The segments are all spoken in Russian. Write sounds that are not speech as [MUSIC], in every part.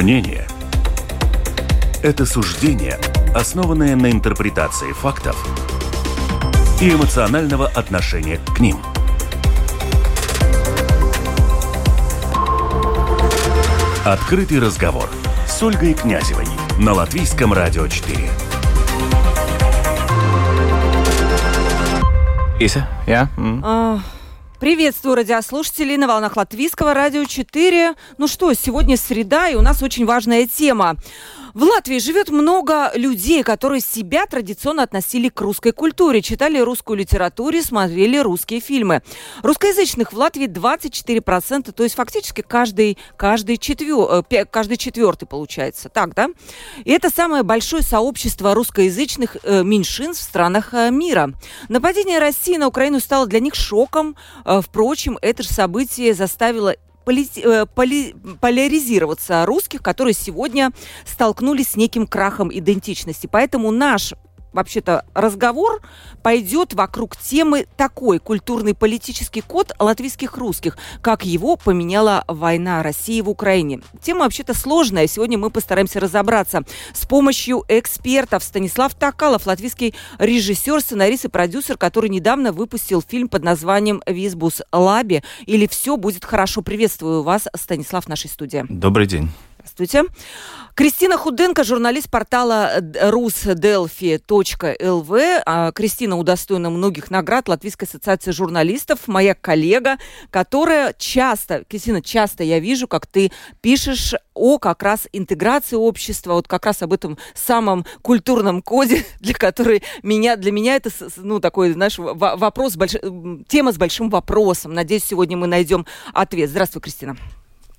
Мнение – это суждение, основанное на интерпретации фактов и эмоционального отношения к ним. Открытый разговор с Ольгой Князевой на Латвийском радио 4. Иса, я? М. А, Приветствую радиослушателей на волнах Латвийского радио 4. Ну что, сегодня среда, и у нас очень важная тема. В Латвии живет много людей, которые себя традиционно относили к русской культуре, читали русскую литературу, смотрели русские фильмы. Русскоязычных в Латвии 24%, то есть фактически каждый, каждый, четвер, э, каждый четвертый получается. Так, да? И это самое большое сообщество русскоязычных э, меньшинств в странах э, мира. Нападение России на Украину стало для них шоком. Впрочем, это же событие заставило поляризироваться русских, которые сегодня столкнулись с неким крахом идентичности. Поэтому наш вообще-то разговор пойдет вокруг темы такой культурный политический код латвийских русских, как его поменяла война России в Украине. Тема вообще-то сложная. Сегодня мы постараемся разобраться с помощью экспертов. Станислав Такалов, латвийский режиссер, сценарист и продюсер, который недавно выпустил фильм под названием «Визбус Лаби» или «Все будет хорошо». Приветствую вас, Станислав, в нашей студии. Добрый день. Здравствуйте. Кристина Худенко, журналист портала rusdelphi.lv. А, Кристина удостоена многих наград Латвийской ассоциации журналистов, моя коллега, которая часто, Кристина, часто я вижу, как ты пишешь о как раз интеграции общества, вот как раз об этом самом культурном коде, [LAUGHS] для которой меня, для меня это, ну, такой, знаешь, вопрос, больш... тема с большим вопросом. Надеюсь, сегодня мы найдем ответ. Здравствуй, Кристина.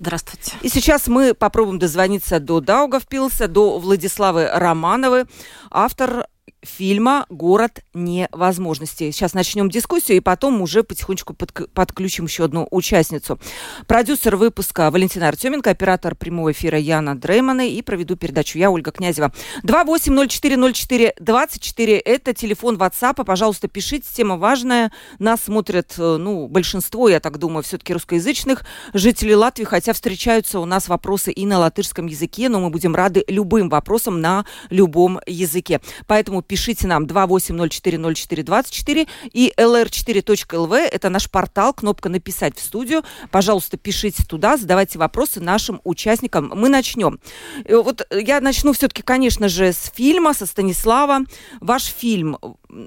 Здравствуйте. И сейчас мы попробуем дозвониться до Даугавпилса, до Владиславы Романовой, автор фильма «Город невозможностей». Сейчас начнем дискуссию, и потом уже потихонечку подключим еще одну участницу. Продюсер выпуска Валентина Артеменко, оператор прямого эфира Яна Дреймана, и проведу передачу я, Ольга Князева. 28040424 – это телефон WhatsApp. Пожалуйста, пишите, тема важная. Нас смотрят, э, ну, большинство, я так думаю, все-таки русскоязычных жителей Латвии, хотя встречаются у нас вопросы и на латышском языке, но мы будем рады любым вопросам на любом языке. Поэтому пишите нам 28040424 и lr4.lv. Это наш портал, кнопка «Написать в студию». Пожалуйста, пишите туда, задавайте вопросы нашим участникам. Мы начнем. Э, вот я начну все-таки, конечно же, с фильма, со Станислава. Ваш фильм,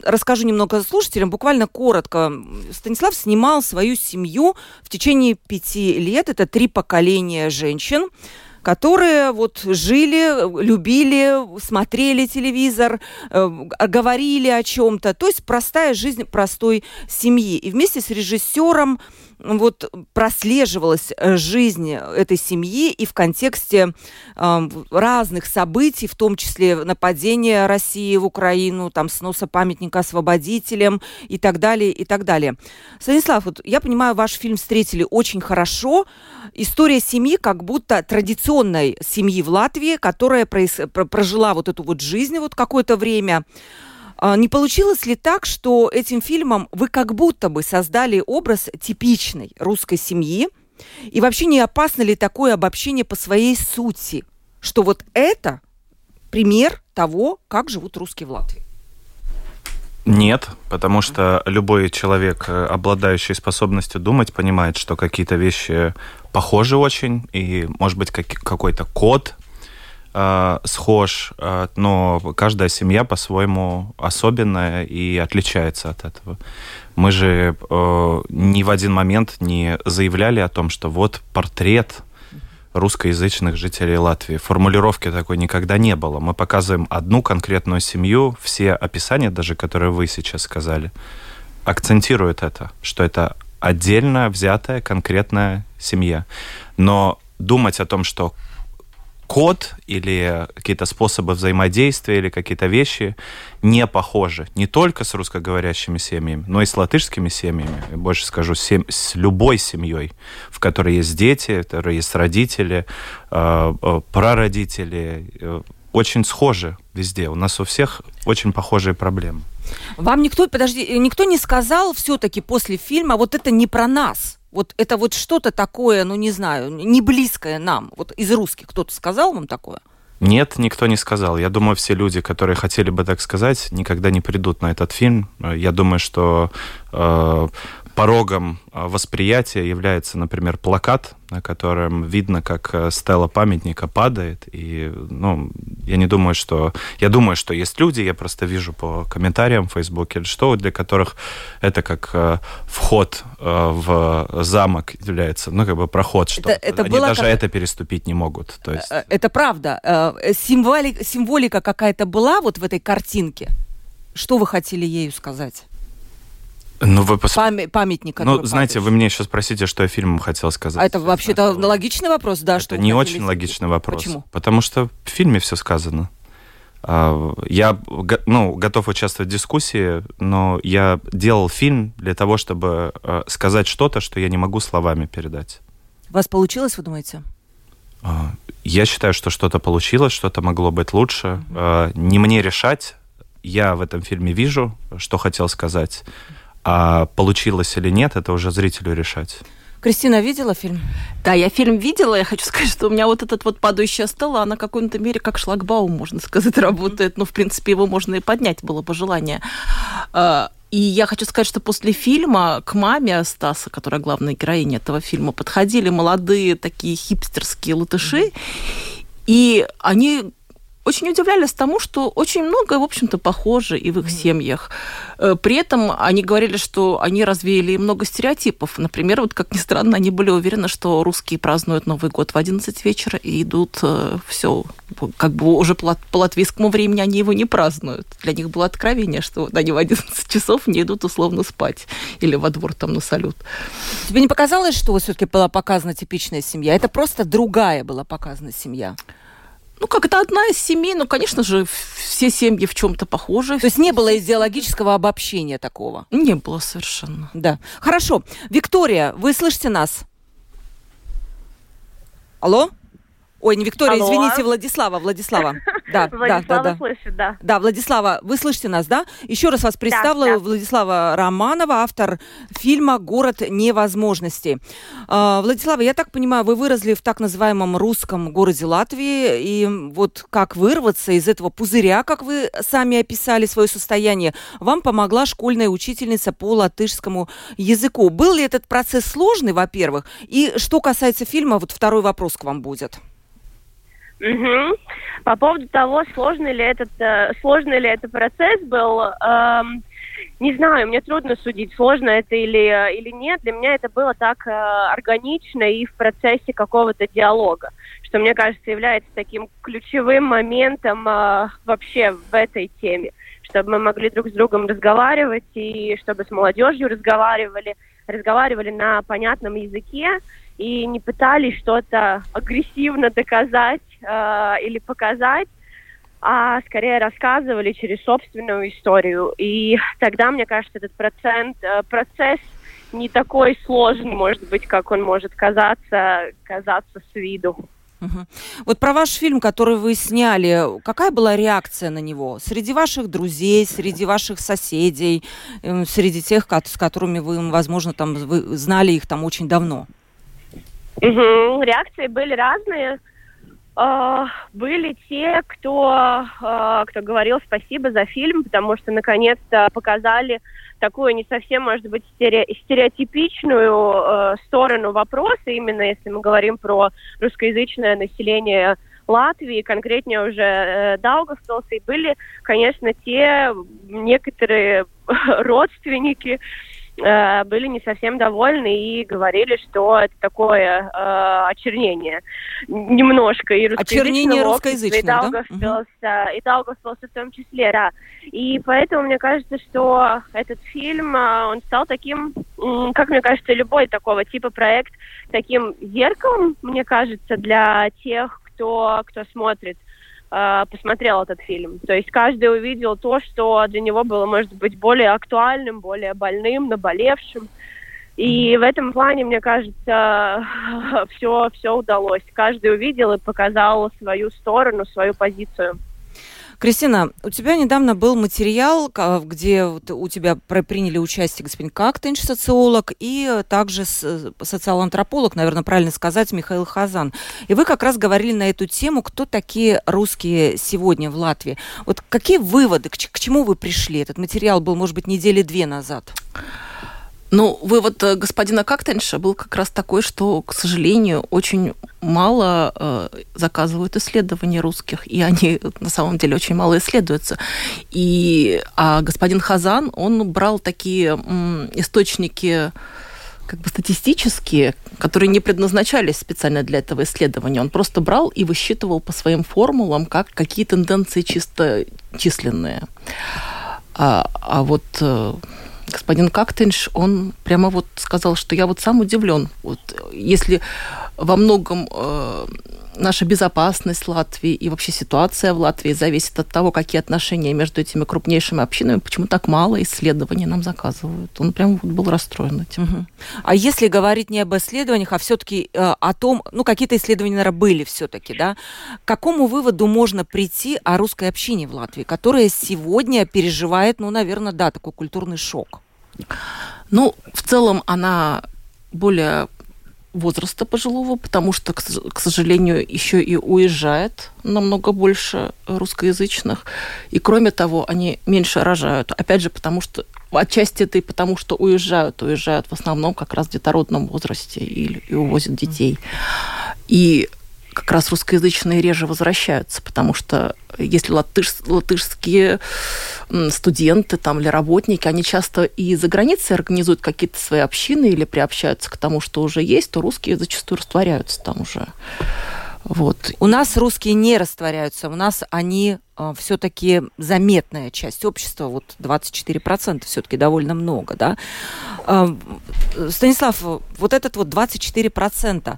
расскажу немного слушателям, буквально коротко. Станислав снимал свою семью в течение пяти лет. Это три поколения женщин которые вот жили, любили, смотрели телевизор, э, говорили о чем-то. То есть простая жизнь простой семьи. И вместе с режиссером вот прослеживалась э, жизнь этой семьи и в контексте э, разных событий, в том числе нападения России в Украину, там сноса памятника освободителям и так далее, и так далее. Станислав, вот я понимаю, ваш фильм встретили очень хорошо. История семьи как будто традиционной семьи в Латвии, которая проис... прожила вот эту вот жизнь вот какое-то время. А, не получилось ли так, что этим фильмом вы как будто бы создали образ типичной русской семьи? И вообще не опасно ли такое обобщение по своей сути, что вот это пример того, как живут русские в Латвии? Нет, потому что любой человек, э, обладающий способностью думать, понимает, что какие-то вещи похожи очень, и, может быть, какой-то код э, схож, э, но каждая семья по-своему особенная и отличается от этого. Мы же э, ни в один момент не заявляли о том, что вот портрет русскоязычных жителей Латвии. Формулировки такой никогда не было. Мы показываем одну конкретную семью, все описания, даже которые вы сейчас сказали, акцентируют это, что это отдельно взятая конкретная семья. Но думать о том, что код или какие-то способы взаимодействия или какие-то вещи не похожи не только с русскоговорящими семьями, но и с латышскими семьями. Я больше скажу, сем... с любой семьей, в которой есть дети, в которой есть родители, э, э, прародители, э, очень схожи везде. У нас у всех очень похожие проблемы. Вам никто, подожди, никто не сказал все-таки после фильма, вот это не про нас. Вот это вот что-то такое, ну не знаю, не близкое нам. Вот из русских кто-то сказал вам такое? Нет, никто не сказал. Я думаю, все люди, которые хотели бы так сказать, никогда не придут на этот фильм. Я думаю, что э, порогом а, восприятия является, например, плакат, на котором видно, как э, стела памятника падает. И, ну, я не думаю, что... Я думаю, что есть люди, я просто вижу по комментариям в Фейсбуке что, для которых это как э, вход э, в замок является, ну, как бы проход, что это, это они даже как... это переступить не могут. То есть... Это правда. Символика, символика какая-то была вот в этой картинке? Что вы хотели ею сказать? Ну, вы пос... Пам- памятник. Ну, знаете, вы мне сейчас спросите, что я фильмом хотел сказать. А это вообще-то логичный вопрос, да? Это что не очень логичный вопрос. Почему? Потому что в фильме все сказано. А, я ну, готов участвовать в дискуссии, но я делал фильм для того, чтобы а, сказать что-то, что я не могу словами передать. У вас получилось, вы думаете? А, я считаю, что что-то получилось, что-то могло быть лучше. Не мне решать. Я в этом фильме вижу, что хотел сказать. А получилось или нет, это уже зрителю решать. Кристина видела фильм? Да, я фильм видела. Я хочу [LAUGHS] сказать, что у меня вот этот вот падающая стела, она в какой-то мере как шлагбаум, можно сказать, [LAUGHS] работает. Ну, в принципе, его можно и поднять, было бы желание. А, и я хочу сказать, что после фильма к маме Стаса, которая главная героиня этого фильма, подходили молодые такие хипстерские латыши, и они очень удивлялись тому, что очень многое, в общем-то, похоже и в их mm-hmm. семьях. Э, при этом они говорили, что они развеяли много стереотипов. Например, вот как ни странно, они были уверены, что русские празднуют Новый год в 11 вечера и идут э, все, как бы уже по, по латвийскому времени они его не празднуют. Для них было откровение, что они в 11 часов не идут условно спать или во двор там на салют. Тебе не показалось, что все-таки была показана типичная семья? Это просто другая была показана семья? Ну, как это одна из семей, но, конечно же, все семьи в чем-то похожи. То есть не было идеологического обобщения такого? Не было совершенно. Да. Хорошо. Виктория, вы слышите нас? Алло? Ой, не Виктория, Алло. извините, Владислава, Владислава. [LAUGHS] Да, Владислава да, да, да. слышит, да. Да, Владислава, вы слышите нас, да? Еще раз вас представила, да, да. Владислава Романова, автор фильма «Город невозможностей». А, Владислава, я так понимаю, вы выросли в так называемом русском городе Латвии, и вот как вырваться из этого пузыря, как вы сами описали свое состояние, вам помогла школьная учительница по латышскому языку. Был ли этот процесс сложный, во-первых? И что касается фильма, вот второй вопрос к вам будет. Угу. По поводу того, сложный ли этот, э, сложный ли это процесс был, эм, не знаю, мне трудно судить, сложно это или, э, или нет. Для меня это было так э, органично и в процессе какого-то диалога, что, мне кажется, является таким ключевым моментом э, вообще в этой теме, чтобы мы могли друг с другом разговаривать и чтобы с молодежью разговаривали, разговаривали на понятном языке, и не пытались что-то агрессивно доказать э, или показать, а скорее рассказывали через собственную историю. И тогда, мне кажется, этот процент, э, процесс не такой сложный, может быть, как он может казаться, казаться с виду. Угу. Вот про ваш фильм, который вы сняли, какая была реакция на него? Среди ваших друзей, среди ваших соседей, эм, среди тех, с которыми вы, возможно, там вы знали их там очень давно? Угу. Реакции были разные. Uh, были те, кто, uh, кто говорил спасибо за фильм, потому что наконец-то показали такую не совсем, может быть, стереотипичную uh, сторону вопроса, именно если мы говорим про русскоязычное население Латвии, конкретнее уже э, Даугавпилса, и были, конечно, те некоторые [LAUGHS] родственники, Э, были не совсем довольны и говорили, что это такое э, очернение немножко и очернение русскоязычного, и да? и Даугавпилса в том числе, да. И поэтому мне кажется, что этот фильм, э, он стал таким, как мне кажется, любой такого типа проект, таким зеркалом, мне кажется, для тех, кто, кто смотрит Э, посмотрел этот фильм. То есть каждый увидел то, что для него было, может быть, более актуальным, более больным, наболевшим. И в этом плане, мне кажется, [LAUGHS] все, все удалось. Каждый увидел и показал свою сторону, свою позицию. Кристина, у тебя недавно был материал, где у тебя приняли участие господин Кактенч, социолог, и также социал-антрополог, наверное, правильно сказать, Михаил Хазан. И вы как раз говорили на эту тему, кто такие русские сегодня в Латвии. Вот какие выводы, к чему вы пришли? Этот материал был, может быть, недели две назад. Ну, вывод э, господина Кактенша был как раз такой, что, к сожалению, очень мало э, заказывают исследования русских, и они на самом деле очень мало исследуются. И, а господин Хазан, он брал такие м, источники как бы статистические, которые не предназначались специально для этого исследования. Он просто брал и высчитывал по своим формулам, как, какие тенденции чисто численные. А, а вот э, господин Кактенш, он прямо вот сказал, что я вот сам удивлен. Вот, если во многом э, наша безопасность Латвии и вообще ситуация в Латвии зависит от того, какие отношения между этими крупнейшими общинами, почему так мало исследований нам заказывают. Он прям вот был расстроен этим. Угу. А если говорить не об исследованиях, а все-таки э, о том, ну какие-то исследования, наверное, были все-таки, да, к какому выводу можно прийти о русской общине в Латвии, которая сегодня переживает, ну, наверное, да, такой культурный шок? Ну, в целом она более возраста пожилого, потому что, к сожалению, еще и уезжает намного больше русскоязычных. И кроме того, они меньше рожают. Опять же, потому что отчасти это и потому, что уезжают. Уезжают в основном как раз в детородном возрасте и, и увозят детей. И как раз русскоязычные реже возвращаются, потому что если латыш, латышские студенты там, или работники, они часто и за границей организуют какие-то свои общины или приобщаются к тому, что уже есть, то русские зачастую растворяются там уже. Вот. У нас русские не растворяются, у нас они э, все-таки заметная часть общества, вот 24% все-таки довольно много, да. Э, Станислав, вот этот вот 24%,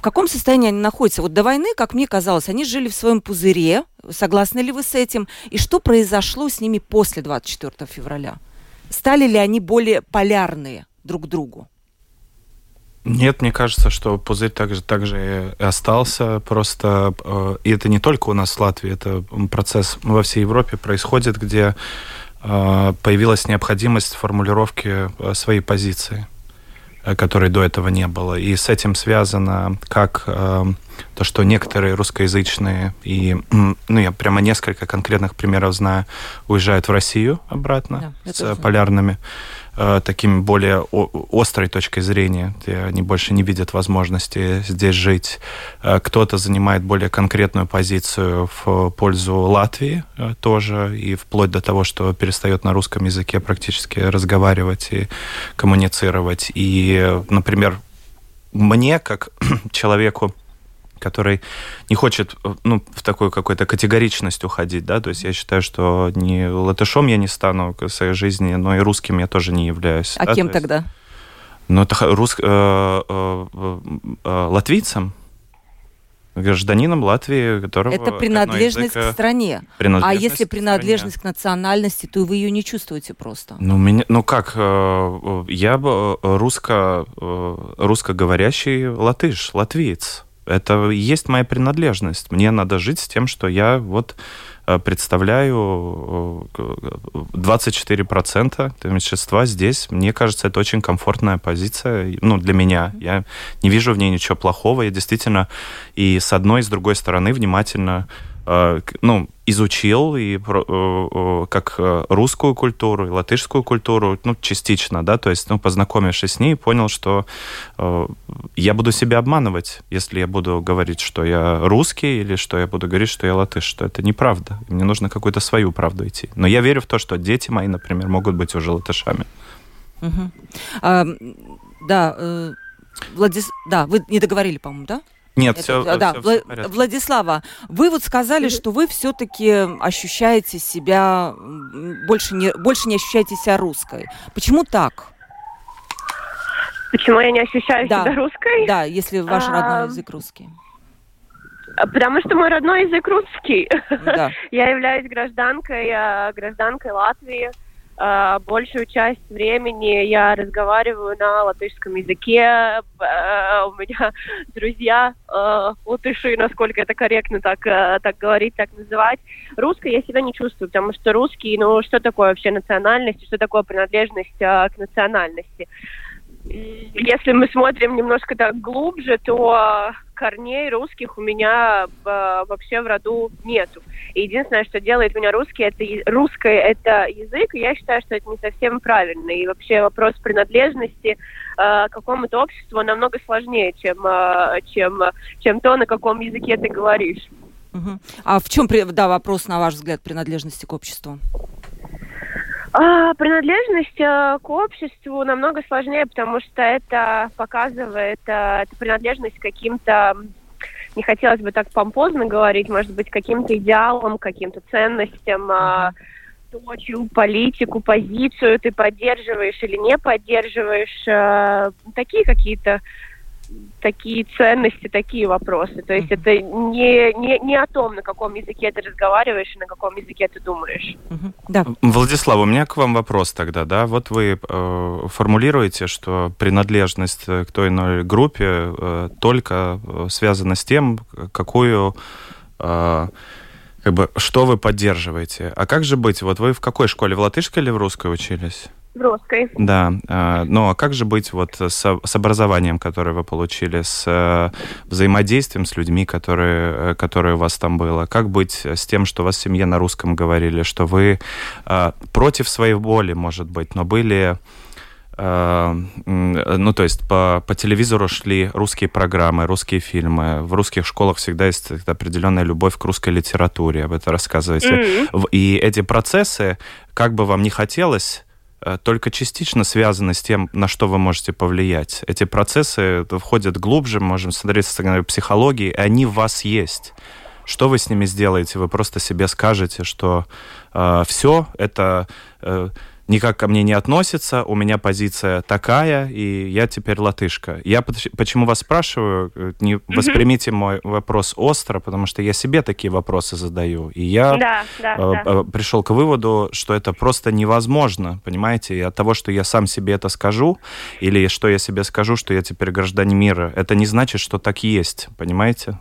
в каком состоянии они находятся? Вот до войны, как мне казалось, они жили в своем пузыре. Согласны ли вы с этим? И что произошло с ними после 24 февраля? Стали ли они более полярные друг к другу? Нет, мне кажется, что пузырь также, также и остался. Просто э, и это не только у нас в Латвии, это процесс во всей Европе происходит, где э, появилась необходимость формулировки э, своей позиции. Э, которой до этого не было. И с этим связано как э, то, что некоторые русскоязычные, и ну, я прямо несколько конкретных примеров знаю, уезжают в Россию обратно да, с полярными. Знаю Э, таким более острой точкой зрения, где они больше не видят возможности здесь жить. Э, кто-то занимает более конкретную позицию в пользу Латвии э, тоже, и вплоть до того, что перестает на русском языке практически разговаривать и коммуницировать. И, например, мне, как [CLEARS THROAT] человеку, который не хочет э, ну, в такую какую-то категоричность уходить, да, то есть я считаю, что не латышом я не стану в своей жизни, но и русским я тоже не являюсь. А да, кем тогда? Есть, ну, это рус... э, э, э, латвийцем, гражданином Латвии, которого... Это принадлежность языка... к стране. а если принадлежность к, к национальности, то вы ее не чувствуете просто. Ну, меня, ну как, э, я русско, русскоговорящий латыш, латвиец. Это и есть моя принадлежность. Мне надо жить с тем, что я вот э, представляю 24% э, меньшинства здесь. Мне кажется, это очень комфортная позиция, ну, для меня. Я не вижу в ней ничего плохого. Я действительно и с одной, и с другой стороны внимательно ну, изучил и э, э, как русскую культуру, и латышскую культуру, ну, частично, да, то есть, ну, познакомившись с ней, понял, что я буду себя обманывать, если я буду говорить, что я русский, или что я буду говорить, что я латыш, что это неправда. Мне нужно какую-то свою правду идти. Но я верю в то, что дети мои, например, могут быть уже латышами. Угу. А, да, э, Владис... да, вы не договорили, по-моему, да? Нет, это, все, да, все, Вла- все Владислава, вы вот сказали, что вы все-таки ощущаете себя больше не больше не ощущаете себя русской. Почему так? Почему я не ощущаю да. себя русской? Да, если ваш а... родной язык русский. А, потому что мой родной язык русский. Да. [LAUGHS] я являюсь гражданкой, а, гражданкой Латвии. Э, большую часть времени я разговариваю на латышском языке. Э, у меня [LAUGHS] друзья э, латыши, насколько это корректно так, так говорить, так называть. Русской я себя не чувствую, потому что русский, ну, что такое вообще национальность, что такое принадлежность к национальности. Если мы смотрим немножко так глубже, то корней русских у меня э, вообще в роду нету. Единственное, что делает меня русский, это русское это язык, и я считаю, что это не совсем правильно. И вообще вопрос принадлежности э, какому-то обществу намного сложнее, чем, э, чем, чем то, на каком языке ты говоришь. Угу. А в чем, да, вопрос, на ваш взгляд, принадлежности к обществу? А, принадлежность э, к обществу намного сложнее, потому что это показывает э, это принадлежность к каким-то, не хотелось бы так помпозно говорить, может быть, каким-то идеалам, каким-то ценностям, то, чью политику, позицию ты поддерживаешь или не поддерживаешь, э, такие какие-то такие ценности, такие вопросы. То есть это не, не, не о том, на каком языке ты разговариваешь и на каком языке ты думаешь. Да. Владислав, у меня к вам вопрос тогда, да? Вот вы э, формулируете, что принадлежность к той иной группе э, только э, связана с тем, какую э, как бы, что вы поддерживаете. А как же быть? Вот вы в какой школе, в латышской или в русской учились? В русской. Да. А, ну, а как же быть вот с, образованием, которое вы получили, с э, взаимодействием с людьми, которые, э, которые у вас там было? Как быть с тем, что у вас в семье на русском говорили, что вы а, против своей воли, может быть, но были ну, то есть по, по телевизору шли русские программы, русские фильмы. В русских школах всегда есть определенная любовь к русской литературе, об этом рассказываете. Mm-hmm. И эти процессы, как бы вам ни хотелось, Э, только частично связаны с тем, на что вы можете повлиять. Эти процессы входят глубже, можем смотреть со стороны психологии, и они в вас есть. Что вы с ними сделаете? Вы просто себе скажете, что э, все это э, никак ко мне не относится, у меня позиция такая, и я теперь латышка. Я почему вас спрашиваю, э, не воспримите мой вопрос остро, потому что я себе такие вопросы задаю. И я да, да, э, да. Э, пришел к выводу, что это просто невозможно, понимаете? И от того, что я сам себе это скажу, или что я себе скажу, что я теперь гражданин мира, это не значит, что так есть, понимаете?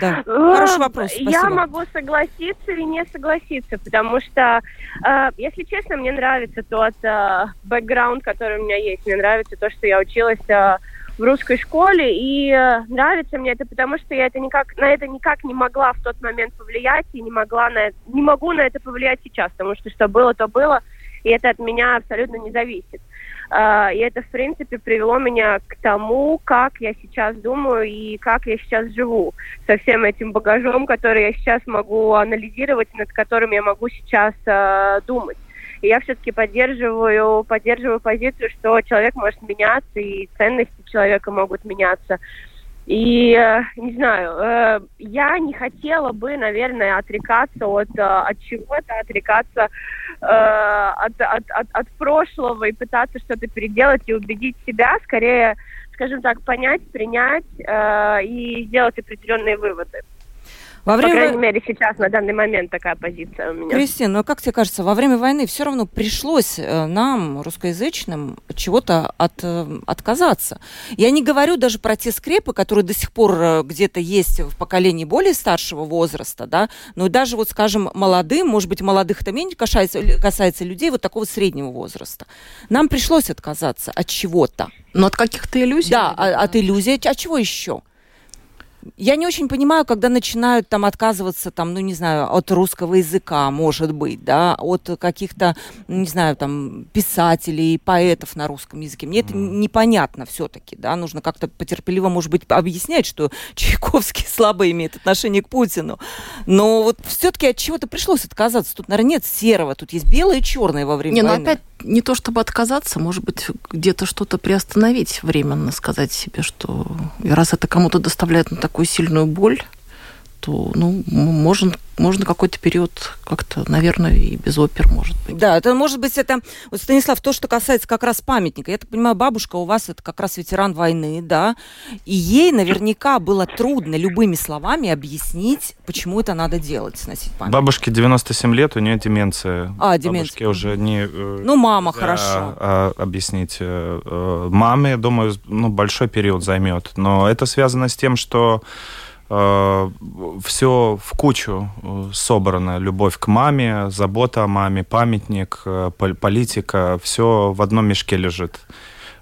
Да, хороший вопрос. Спасибо. Я могу согласиться или не согласиться, потому что, э, если честно, мне нравится тот э, бэкграунд, который у меня есть. Мне нравится то, что я училась э, в русской школе, и э, нравится мне это, потому что я это никак, на это никак не могла в тот момент повлиять, и не могла на это, не могу на это повлиять сейчас, потому что что было, то было, и это от меня абсолютно не зависит. А, и это, в принципе, привело меня к тому, как я сейчас думаю и как я сейчас живу со всем этим багажом, который я сейчас могу анализировать, над которым я могу сейчас э, думать. И я все-таки поддерживаю, поддерживаю позицию, что человек может меняться, и ценности человека могут меняться. И, э, не знаю, э, я не хотела бы, наверное, отрекаться от, э, от чего-то, отрекаться от, от, от, от прошлого и пытаться что-то переделать и убедить себя, скорее, скажем так, понять, принять и сделать определенные выводы. Во время... По крайней мере, сейчас, на данный момент, такая позиция у меня. Кристина, ну как тебе кажется, во время войны все равно пришлось э, нам, русскоязычным, от чего-то от, э, отказаться. Я не говорю даже про те скрепы, которые до сих пор э, где-то есть в поколении более старшего возраста, да, но даже вот, скажем, молодым, может быть, молодых это менее касается, касается людей вот такого среднего возраста. Нам пришлось отказаться от чего-то. Но от каких-то иллюзий? Да, да, от иллюзий. А чего еще? Я не очень понимаю, когда начинают там отказываться, там, ну, не знаю, от русского языка, может быть, да, от каких-то, не знаю, там, писателей, поэтов на русском языке. Мне это непонятно все-таки, да, нужно как-то потерпеливо, может быть, объяснять, что [LAUGHS] Чайковский слабо имеет отношение к Путину. Но вот все-таки от чего-то пришлось отказаться. Тут, наверное, нет серого, тут есть белое и черное во время не, войны. Ну, опять не то чтобы отказаться, может быть, где-то что-то приостановить временно, сказать себе, что раз это кому-то доставляет на такую сильную боль, то, ну, можно, можно какой-то период как-то, наверное, и без опер, может быть. Да, это может быть это... Вот, Станислав, то, что касается как раз памятника. Я так понимаю, бабушка у вас это как раз ветеран войны, да? И ей наверняка было трудно любыми словами объяснить, почему это надо делать, сносить памятник. Бабушке 97 лет, у нее деменция. А, деменция. Бабушке уже не... э, Ну, мама, нельзя, хорошо. а, объяснить. э, э, Маме, я думаю, ну, большой период займет. Но это связано с тем, что все в кучу э, собрано. Любовь к маме, забота о маме, памятник, э, пол- политика. Все в одном мешке лежит.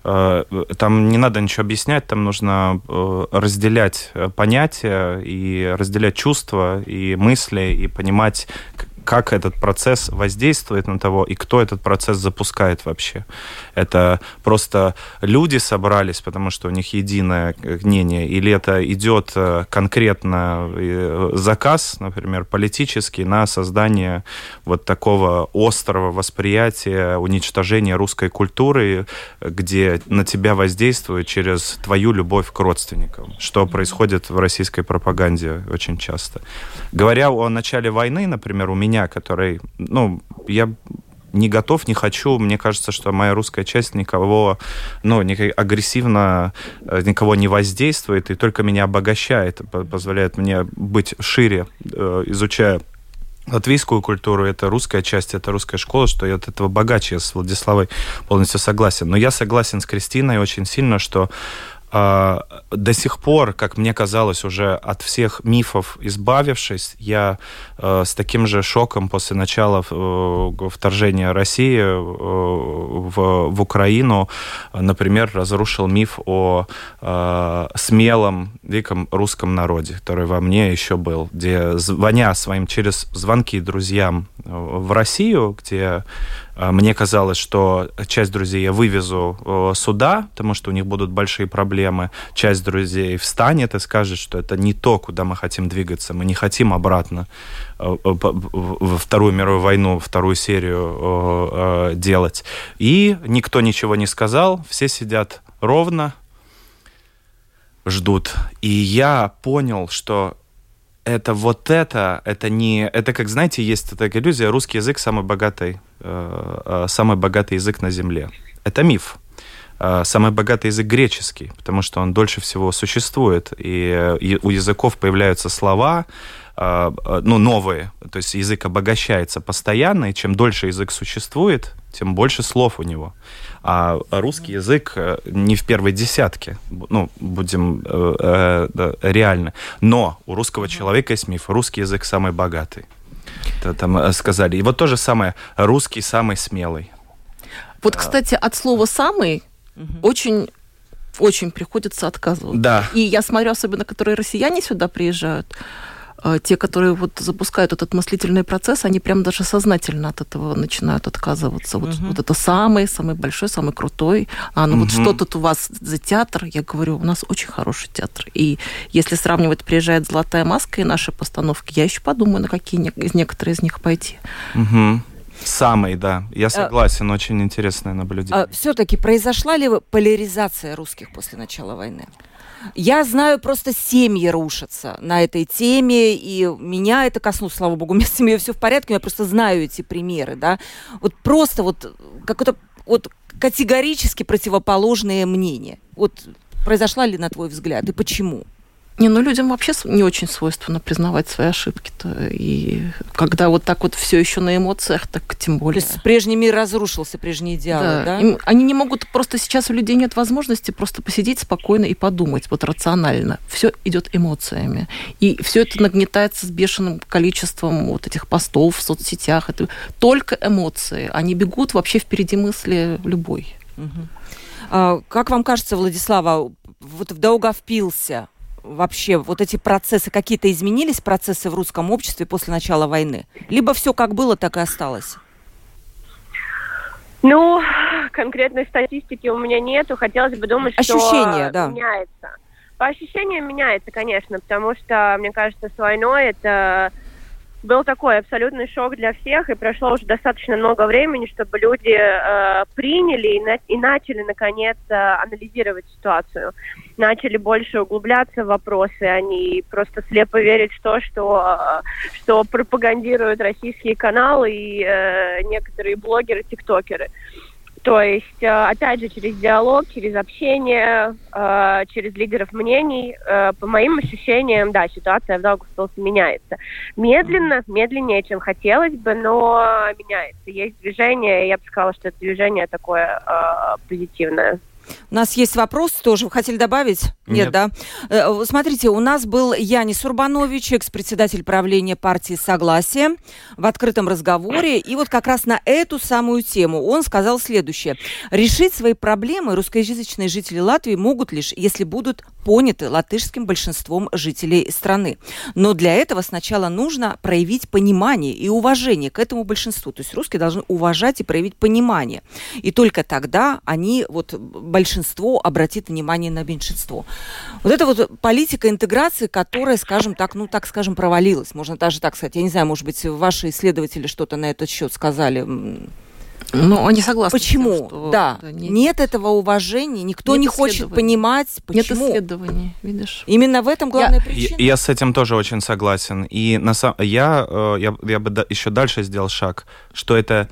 Э, Там не надо ничего объяснять, там нужно э, разделять э, понятия и разделять чувства и мысли и понимать, как этот процесс воздействует на того и кто этот процесс запускает вообще. Это просто люди собрались, потому что у них единое э, мнение, или это идет э, конкретно э, заказ, например, политический на создание вот такого острого восприятия, уничтожения русской культуры, где на тебя воздействует через твою любовь к родственникам, что происходит в российской пропаганде очень часто. Говоря о начале войны, например, у меня, который, ну, я не готов, не хочу. Мне кажется, что моя русская часть никого, ну, агрессивно э, никого не воздействует и только меня обогащает, по- позволяет мне быть шире, э, изучая латвийскую культуру, это русская часть, это русская школа, что я от этого богаче, я с Владиславой полностью согласен. Но я согласен с Кристиной очень сильно, что до сих пор, как мне казалось, уже от всех мифов избавившись, я э, с таким же шоком после начала э, вторжения России э, в, Украину, например, разрушил миф о смелом, великом русском народе, который во мне еще был, где звоня своим через звонки друзьям в Россию, где мне казалось, что часть друзей я вывезу э, сюда, потому что у них будут большие проблемы. Часть друзей встанет и скажет, что это не то, куда мы хотим двигаться. Мы не хотим обратно э, э, во Вторую мировую войну, вторую серию э, э, делать. И никто ничего не сказал, все сидят ровно, ждут. И я понял, что это вот это, это не, это как знаете, есть такая иллюзия, русский язык самый богатый, э, э, самый богатый язык на земле. Это миф. Э, Самый богатый язык греческий, потому что он дольше всего существует, и э, у языков появляются слова, ну, новые, то есть язык обогащается постоянно, и чем дольше язык существует, тем больше слов у него. А русский язык э, не в первой десятке, ну, будем э, э, да, реально. Но у русского человека есть миф, русский язык самый богатый. Это там э, сказали. И вот то же самое, русский самый смелый. Вот, кстати, от слова «самый» очень очень приходится отказываться. Да. И я смотрю, особенно, которые россияне сюда приезжают, те, которые вот запускают этот мыслительный процесс, они прям даже сознательно от этого начинают отказываться. Вот, вот это самый, самый большой, самый крутой. А ну вот Мгм. что тут у вас за театр? Я говорю, у нас очень хороший театр. И если сравнивать, приезжает «Золотая маска» и наши постановки, я еще подумаю, на какие из некоторые из них пойти. Мгм. Самый, да. Я согласен, очень интересное наблюдение. все-таки А произошла ли поляризация русских после начала войны? Я знаю, просто семьи рушатся на этой теме, и меня это коснулось, слава богу, [LAUGHS] у меня с семьей все в порядке, я просто знаю эти примеры, да. Вот просто вот какое-то вот категорически противоположные мнения. Вот произошла ли, на твой взгляд, и почему? Не, ну людям вообще не очень свойственно признавать свои ошибки-то. И когда вот так вот все еще на эмоциях, так тем То более. есть прежний мир разрушился, прежние идеалы, Да. да? Им- они не могут, просто сейчас у людей нет возможности просто посидеть спокойно и подумать, вот рационально. Все идет эмоциями. И все это нагнетается с бешеным количеством вот этих постов в соцсетях. Это только эмоции. Они бегут вообще впереди мысли любой. А, Как вам кажется, Владислава, вот в Даугавпилсе вообще вот эти процессы, какие-то изменились процессы в русском обществе после начала войны? Либо все как было, так и осталось? Ну, конкретной статистики у меня нету. Хотелось бы думать, Ощущения, что да. меняется. По ощущениям меняется, конечно, потому что, мне кажется, с войной это был такой абсолютный шок для всех, и прошло уже достаточно много времени, чтобы люди э, приняли и, на, и начали, наконец, э, анализировать ситуацию. Начали больше углубляться в вопросы, они просто слепо верить в то, что, э, что пропагандируют российские каналы и э, некоторые блогеры, тиктокеры. То есть, э, опять же, через диалог, через общение, э, через лидеров мнений, э, по моим ощущениям, да, ситуация в Даугавпилсе меняется. Медленно, медленнее, чем хотелось бы, но меняется. Есть движение, я бы сказала, что это движение такое позитивное. У нас есть вопрос тоже. Вы хотели добавить? Нет, Нет да? Э, смотрите, у нас был Янис Урбанович, экс-председатель правления партии «Согласие» в открытом разговоре. И вот как раз на эту самую тему он сказал следующее. Решить свои проблемы русскоязычные жители Латвии могут лишь, если будут поняты латышским большинством жителей страны. Но для этого сначала нужно проявить понимание и уважение к этому большинству. То есть русские должны уважать и проявить понимание. И только тогда они, вот большинство, обратит внимание на меньшинство. Вот это вот политика интеграции, которая, скажем так, ну так скажем, провалилась. Можно даже так сказать. Я не знаю, может быть, ваши исследователи что-то на этот счет сказали. Ну, они согласны. Почему? Тем, что да. Нет, нет этого уважения, никто нет не хочет понимать, почему. Нет исследований, видишь. Именно в этом главная я, причина. Я, я с этим тоже очень согласен. И на самом я, э, я, я бы еще дальше сделал шаг, что это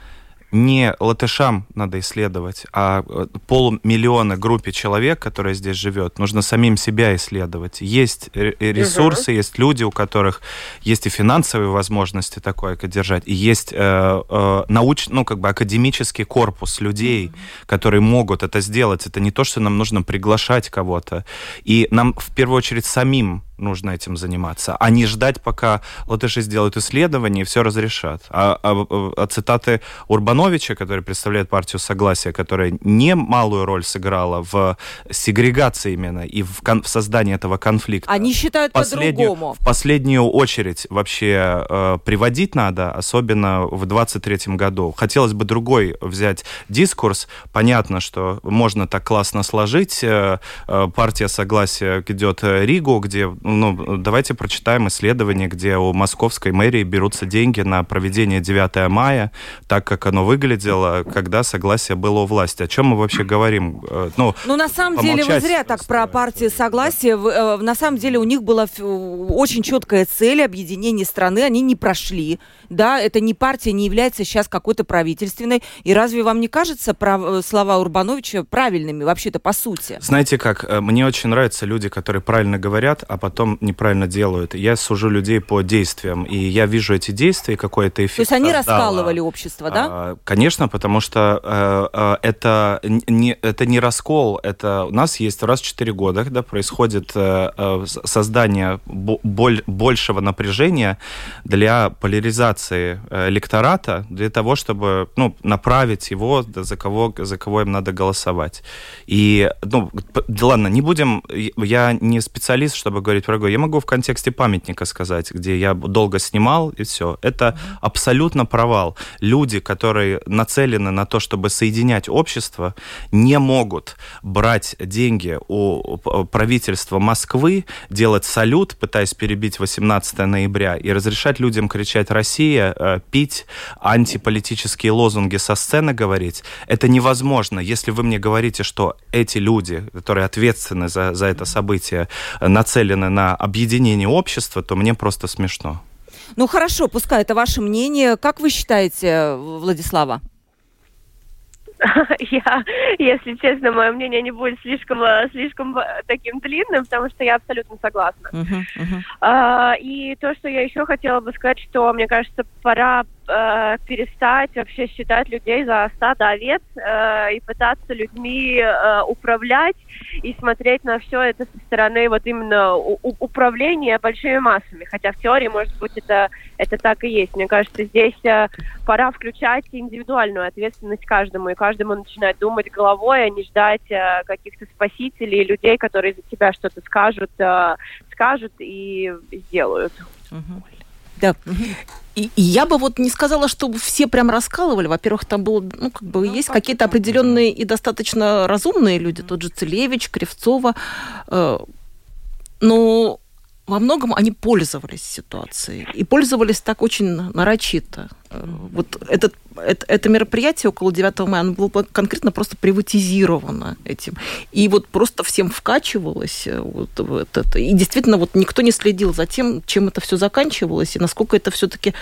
не латышам надо исследовать, а э, полмиллиона группе человек, которая здесь живет, нужно самим себя исследовать. Есть ресурсы, uh-huh. есть люди, у которых есть и финансовые возможности такое держать, и есть э, э, науч, ну, как бы академический корпус людей, uh-huh. которые могут это сделать. Это не то, что нам нужно приглашать кого-то. И нам в первую очередь самим нужно этим заниматься, а не ждать, пока латыши сделают исследование и все разрешат. А, а, а цитаты Урбановича, который представляет партию Согласия, которая немалую роль сыграла в сегрегации именно и в, кон- в создании этого конфликта. Они считают по-другому. В последнюю очередь вообще э, приводить надо, особенно в 23 году. Хотелось бы другой взять дискурс. Понятно, что можно так классно сложить. Э, э, партия Согласия идет Ригу, где ну, давайте прочитаем исследование, где у московской мэрии берутся деньги на проведение 9 мая, так как оно выглядело, когда согласие было у власти. О чем мы вообще говорим? Э, ну, ну на самом деле, вы зря так про партию согласия. Да. Э, на самом деле у них была очень четкая цель объединения страны, они не прошли. Да, это не партия, не является сейчас какой-то правительственной. И разве вам не кажется. Э, слова Урбановича правильными вообще-то по сути? Знаете как, мне очень нравятся люди, которые правильно говорят, а потом потом неправильно делают. Я сужу людей по действиям, и я вижу эти действия, какой это эффект. То есть они создало. раскалывали общество, да? А, конечно, потому что э, э, это, не, это не раскол, это у нас есть раз в 4 года, когда происходит э, создание боль, большего напряжения для поляризации электората, для того, чтобы ну, направить его, за кого, за кого им надо голосовать. И, ну, ладно, не будем, я не специалист, чтобы говорить дорогой, я могу в контексте памятника сказать, где я долго снимал, и все. Это mm-hmm. абсолютно провал. Люди, которые нацелены на то, чтобы соединять общество, не могут брать деньги у правительства Москвы, делать салют, пытаясь перебить 18 ноября, и разрешать людям кричать «Россия», э, пить антиполитические лозунги со сцены говорить. Это невозможно. Если вы мне говорите, что эти люди, которые ответственны за, за это событие, нацелены на объединение общества, то мне просто смешно. Ну хорошо, пускай это ваше мнение. Как вы считаете, Владислава? [LAUGHS] Я, если честно, мое мнение не будет слишком, э, слишком э, таким длинным, потому что я абсолютно согласна. Uh-huh, uh-huh. А, и то, что я еще хотела бы сказать, что мне кажется, пора э, перестать вообще считать людей за стадо овец э, и пытаться людьми э, управлять и смотреть на все это со стороны вот именно у- управления большими массами. Хотя в теории, может быть, это, это так и есть. Мне кажется, здесь э, пора включать индивидуальную ответственность каждому, и каждому начинать думать головой, а не ждать э, каких-то спасителей, людей, которые за тебя что-то скажут, э, скажут и сделают. Угу. Да. И, и я бы вот не сказала, что все прям раскалывали. Во-первых, там было, ну, как бы, ну, есть какие-то определенные и достаточно разумные люди, тот же Целевич, Кривцова. Э, но во многом они пользовались ситуацией. И пользовались так очень нарочито. Э, вот этот, это, это мероприятие около 9 мая, оно было конкретно просто приватизировано этим. И вот просто всем вкачивалось э, вот, вот это. И действительно вот никто не следил за тем, чем это все заканчивалось, и насколько это все-таки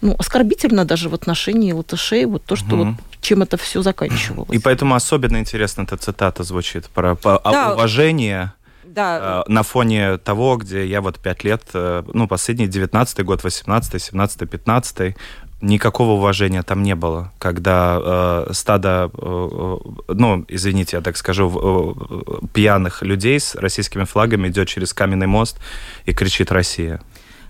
ну, оскорбительно даже в отношении латышей, вот то, что угу. вот чем это все заканчивалось. И поэтому особенно интересно эта цитата звучит про, про да. уважение да. Э, на фоне того, где я вот пять лет, э, ну, последний 19 год, 18 17 15 никакого уважения там не было, когда э, стадо, э, ну, извините, я так скажу, э, пьяных людей с российскими флагами идет через каменный мост и кричит «Россия».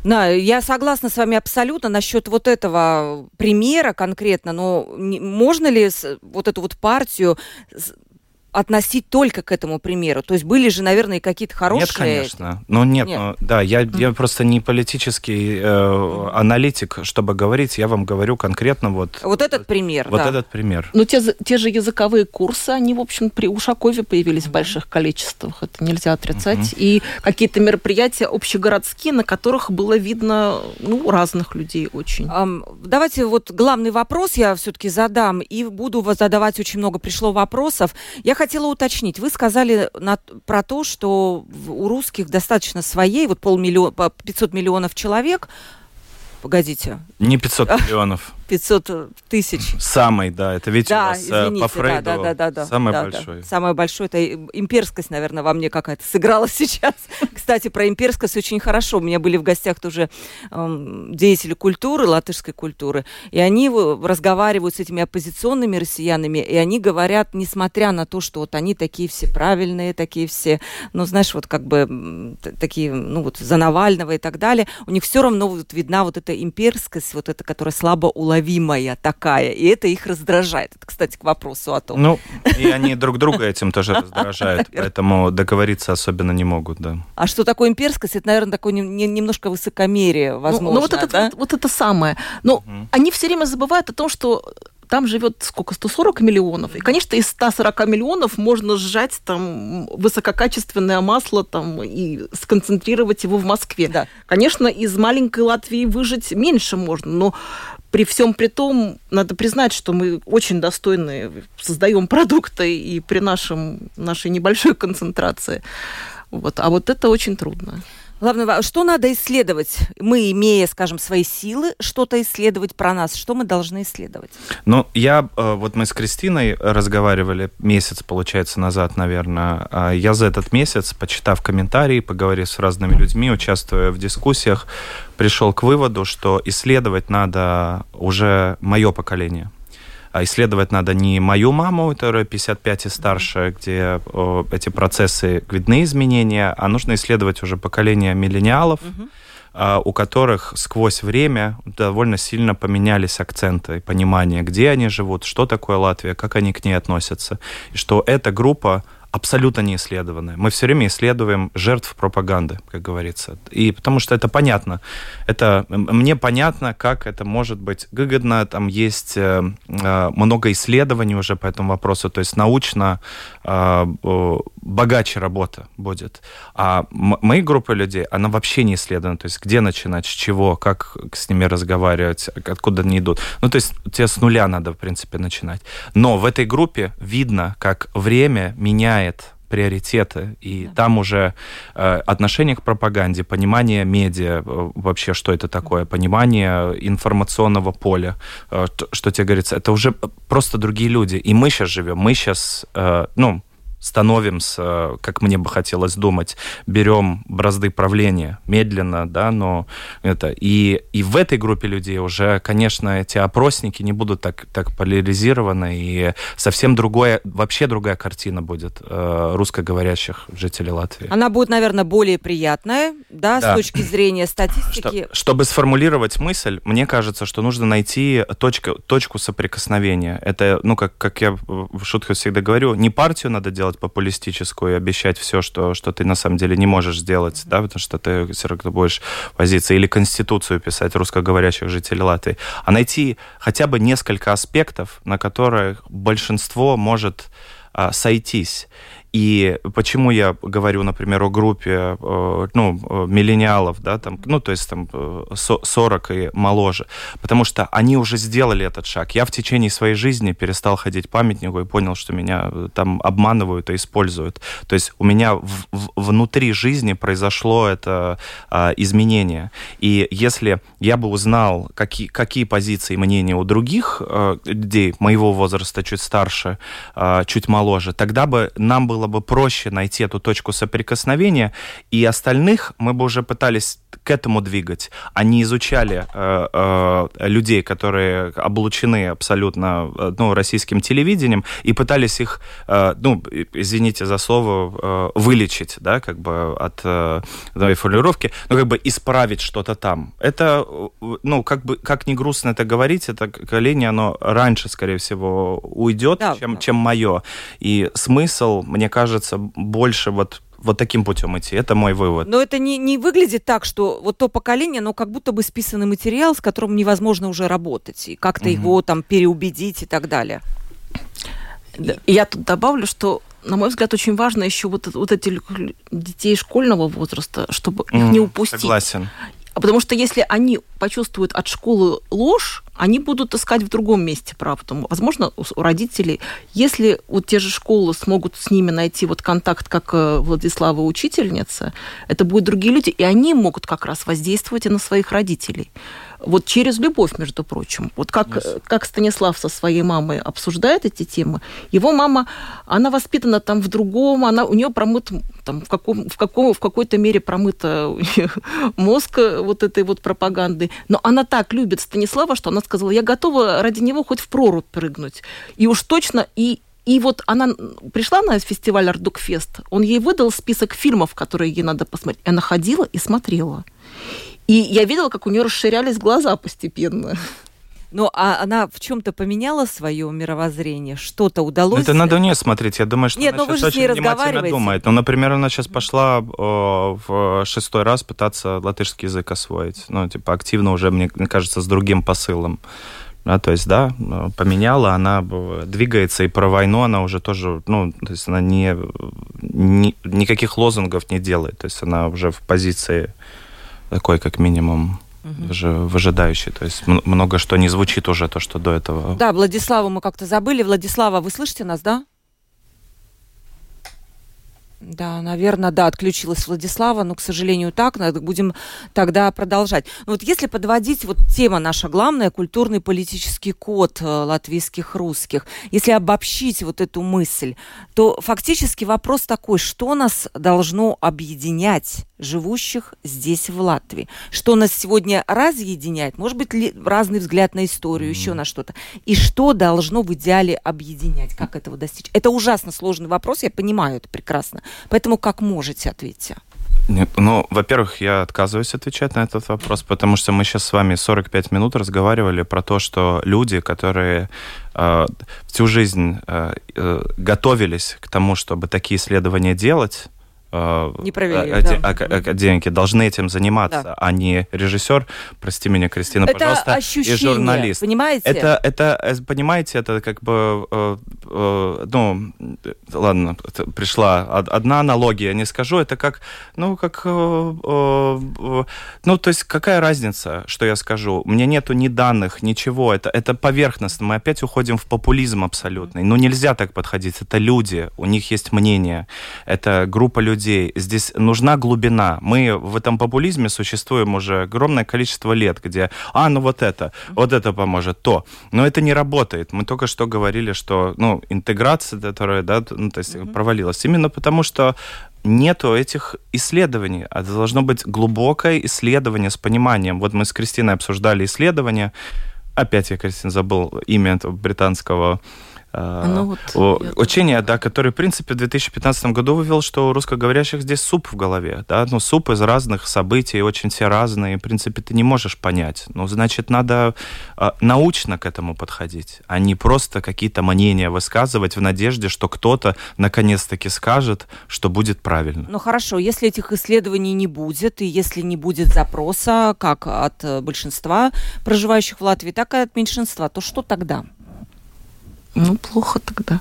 Да, я согласна с вами абсолютно насчет вот этого примера конкретно, но можно ли вот эту вот партию относить только к этому примеру? То есть были же, наверное, какие-то хорошие... Нет, конечно. Но нет, нет. Но, да, я, я просто не политический э, аналитик, чтобы говорить, я вам говорю конкретно вот... Вот этот пример, Вот да. этот пример. Ну, те, те же языковые курсы, они, в общем, при Ушакове появились mm. в больших количествах, это нельзя отрицать. Mm-hmm. И какие-то мероприятия общегородские, на которых было видно, ну, разных людей очень. Um, давайте вот главный вопрос я все-таки задам, и буду задавать очень много пришло вопросов. Я хотела уточнить. Вы сказали на, про то, что у русских достаточно своей, вот полмиллиона, 500 миллионов человек. Погодите. Не 500 миллионов. 500 тысяч. Самый, да, это ведь да, у нас э, извините, по Фрейду да, да, да, да, самый да, большой. Да. Самый большой, это имперскость, наверное, во мне какая-то сыграла [LAUGHS] сейчас. Кстати, про имперскость очень хорошо. У меня были в гостях тоже эм, деятели культуры, латышской культуры, и они разговаривают с этими оппозиционными россиянами, и они говорят, несмотря на то, что вот они такие все правильные, такие все, ну, знаешь, вот как бы такие, ну, вот за Навального и так далее, у них все равно вот видна вот эта имперскость, вот эта, которая слабо уловима неуловимая такая, и это их раздражает. Это, кстати, к вопросу о том. Ну, и они друг друга этим тоже раздражают, [LAUGHS] поэтому договориться особенно не могут, да. А что такое имперскость? Это, наверное, такое немножко высокомерие, возможно, ну, ну вот, это, да? вот, вот это самое. Но угу. они все время забывают о том, что там живет сколько, 140 миллионов. И, конечно, из 140 миллионов можно сжать там высококачественное масло там, и сконцентрировать его в Москве. Да. Конечно, из маленькой Латвии выжить меньше можно, но при всем при том, надо признать, что мы очень достойные создаем продукты и при нашем, нашей небольшой концентрации. Вот. А вот это очень трудно. Главное, что надо исследовать? Мы, имея, скажем, свои силы, что-то исследовать про нас. Что мы должны исследовать? Ну, я, э, вот мы с Кристиной разговаривали месяц, получается, назад, наверное. А я за этот месяц, почитав комментарии, поговорив с разными людьми, участвуя в дискуссиях, пришел к выводу, что исследовать надо уже мое поколение – исследовать надо не мою маму, которая 55 и старше, где эти процессы видны изменения, а нужно исследовать уже поколение миллениалов, угу. а, у которых сквозь время довольно сильно поменялись акценты, понимание, где они живут, что такое Латвия, как они к ней относятся, и что эта группа абсолютно не исследованное. Мы все время исследуем жертв пропаганды, как говорится. И потому что это понятно. Это, мне понятно, как это может быть выгодно. Там есть э, э много исследований уже по этому вопросу. То есть научно э, богаче работа будет. А мои группы людей, она вообще не исследована. То есть где начинать, с чего, как с ними разговаривать, откуда они идут. Ну, то есть тебе с нуля надо, в принципе, начинать. Но в этой группе видно, как время меняет меняет приоритеты, и да. там уже э, отношение к пропаганде, понимание медиа, э, вообще, что это такое, понимание информационного поля, э, что тебе говорится, это уже просто другие люди. И мы сейчас живем, мы сейчас, э, ну, становимся, как мне бы хотелось думать, берем бразды правления медленно, да, но это и, и в этой группе людей уже, конечно, эти опросники не будут так, так поляризированы, и совсем другое, вообще другая картина будет э, русскоговорящих жителей Латвии. Она будет, наверное, более приятная, да, да. с точки зрения статистики. Что, чтобы сформулировать мысль, мне кажется, что нужно найти точку, точку соприкосновения. Это, ну, как, как я в шутках всегда говорю, не партию надо делать, делать популистическую и обещать все, что, что ты на самом деле не можешь сделать, да, потому что ты все равно будешь возиться, или конституцию писать русскоговорящих жителей Латвии, а найти хотя бы несколько аспектов, на которых большинство может а, сойтись. И почему я говорю, например, о группе, э, ну, миллениалов, да, там, ну, то есть там 40 и моложе, потому что они уже сделали этот шаг. Я в течение своей жизни перестал ходить памятнику и понял, что меня там обманывают и используют. То есть у меня в, в, внутри жизни произошло это а, изменение. И если я бы узнал, какие, какие позиции и мнения у других а, людей моего возраста, чуть старше, а, чуть моложе, тогда бы нам было бы проще найти эту точку соприкосновения, и остальных мы бы уже пытались к этому двигать. Они изучали э, э, людей, которые облучены абсолютно э, ну, российским телевидением, и пытались их, э, ну, извините за слово, э, вылечить, да, как бы от э, формулировки, ну, как бы исправить что-то там. Это, э, ну, как бы, как не грустно это говорить, это поколение, оно раньше, скорее всего, уйдет, да, чем, да. чем мое. И смысл, мне кажется, больше вот вот таким путем идти. Это мой вывод. Но это не, не выглядит так, что вот то поколение, оно как будто бы списанный материал, с которым невозможно уже работать, и как-то угу. его там переубедить и так далее. Да. Я тут добавлю, что на мой взгляд, очень важно еще вот, вот эти детей школьного возраста, чтобы mm, их не упустить. Согласен. Потому что если они почувствуют от школы ложь, они будут искать в другом месте правду. Возможно, у родителей, если вот те же школы смогут с ними найти вот контакт, как э, Владислава учительница, это будут другие люди, и они могут как раз воздействовать и на своих родителей вот через любовь, между прочим. Вот как, yes. как Станислав со своей мамой обсуждает эти темы, его мама, она воспитана там в другом, она, у нее промыт, там, в, каком, в, каком, в какой-то мере промыта [LAUGHS] мозг вот этой вот пропаганды, но она так любит Станислава, что она сказала, я готова ради него хоть в прорубь прыгнуть. И уж точно, и и вот она пришла на фестиваль Ардукфест, он ей выдал список фильмов, которые ей надо посмотреть. Она ходила и смотрела. И я видела, как у нее расширялись глаза постепенно. Ну, а она в чем-то поменяла свое мировоззрение? Что-то удалось? Это надо у нее смотреть. Я думаю, что Нет, она ну сейчас очень внимательно думает. Ну, например, она сейчас пошла э, в шестой раз пытаться латышский язык освоить. Ну, типа, активно уже, мне кажется, с другим посылом. Да, то есть, да, поменяла, она двигается, и про войну она уже тоже, ну, то есть она не, не никаких лозунгов не делает, то есть она уже в позиции такой, как минимум, угу. выжидающий. То есть много что не звучит уже, то, что до этого. Да, Владиславу мы как-то забыли. Владислава, вы слышите нас, да? Да, наверное, да, отключилась Владислава, но, к сожалению, так, надо будем тогда продолжать. Но вот если подводить, вот тема наша главная, культурный политический код э, латвийских русских, если обобщить вот эту мысль, то фактически вопрос такой, что нас должно объединять, живущих здесь, в Латвии? Что нас сегодня разъединяет? Может быть, ли, разный взгляд на историю, mm-hmm. еще на что-то. И что должно в идеале объединять? Как этого достичь? Это ужасно сложный вопрос, я понимаю это прекрасно. Поэтому как можете, ответьте. Нет, ну, во-первых, я отказываюсь отвечать на этот вопрос, потому что мы сейчас с вами 45 минут разговаривали про то, что люди, которые э, всю жизнь э, э, готовились к тому, чтобы такие исследования делать, не провели, ади- да. академики должны этим заниматься, да. а не режиссер, прости меня, Кристина, это пожалуйста, ощущение, и журналист. Понимаете? Это, это, э, понимаете, это как бы, э, э, ну, ладно, пришла одна аналогия, не скажу, это как, ну, как, э, э, ну, то есть какая разница, что я скажу? Мне нету ни данных, ничего, это, это поверхностно, мы опять уходим в популизм абсолютный. Ну, нельзя так подходить, это люди, у них есть мнение, это группа людей, людей. Здесь нужна глубина. Мы в этом популизме существуем уже огромное количество лет, где, а, ну вот это, вот это поможет, то. Но это не работает. Мы только что говорили, что, ну, интеграция, которая, да, ну, то есть mm-hmm. провалилась. Именно потому, что нету этих исследований. А должно быть глубокое исследование с пониманием. Вот мы с Кристиной обсуждали исследования. Опять я, Кристина, забыл имя этого британского ну, вот, учение, да, который, в принципе, в 2015 году вывел, что у русскоговорящих здесь суп в голове, да, ну, суп из разных событий, очень все разные, в принципе, ты не можешь понять. Ну, значит, надо а, научно к этому подходить, а не просто какие-то мнения высказывать в надежде, что кто-то наконец-таки скажет, что будет правильно. Ну, хорошо, если этих исследований не будет, и если не будет запроса, как от большинства проживающих в Латвии, так и от меньшинства, то что тогда? Ну, плохо тогда.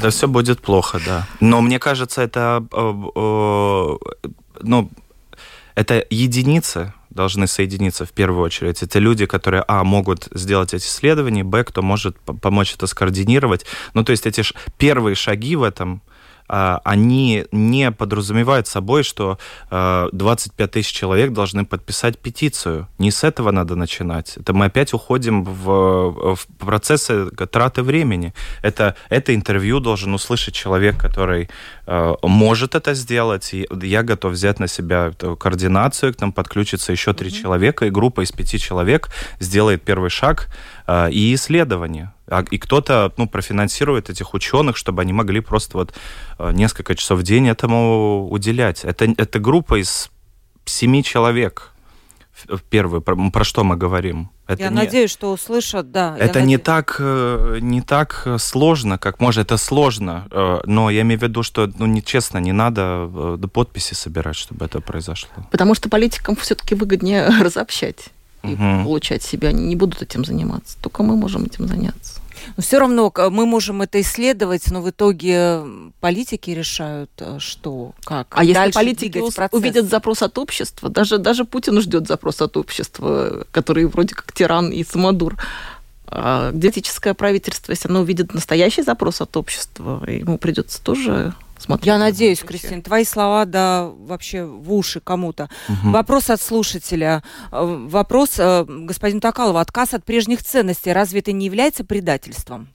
Да все будет плохо, да. Но мне кажется, это, э, э, ну, это единицы должны соединиться в первую очередь. Это люди, которые, а, могут сделать эти исследования, б, кто может помочь это скоординировать. Ну, то есть эти первые шаги в этом, они не подразумевают собой, что 25 а, тысяч человек должны подписать петицию. Не с этого надо начинать. Это мы опять уходим в, в процессы траты времени. Это, это интервью должен услышать человек, который а, может это сделать. И я готов взять на себя координацию, к нам подключится еще три mm-hmm. человека, и группа из пяти человек сделает первый шаг и исследование. А, и кто-то ну, профинансирует этих ученых, чтобы они могли просто вот э, несколько часов в день этому уделять. Это, это группа из семи человек. Первый, про, про что мы говорим? Это я не, надеюсь, что услышат, да. Это не так, э, не так сложно, как может. Это сложно, э, но я имею в виду, что, ну, нечестно, не надо до подписи собирать, чтобы это произошло. Потому что политикам все-таки выгоднее [LAUGHS] разобщать и угу. получать себя. Они не будут этим заниматься. Только мы можем этим заняться. Но все равно мы можем это исследовать, но в итоге политики решают, э, что, как. А если политики увидят запрос от общества, даже, даже Путин ждет запрос от общества, который вроде как тиран и самодур. А демократическое правительство, если оно увидит настоящий запрос от общества, ему придется тоже смотреть. Я надеюсь, Кристина, твои слова, да, вообще в уши кому-то. Угу. Вопрос от слушателя. Э, вопрос, э, господин Токалова, отказ от прежних ценностей, разве это не является предательством?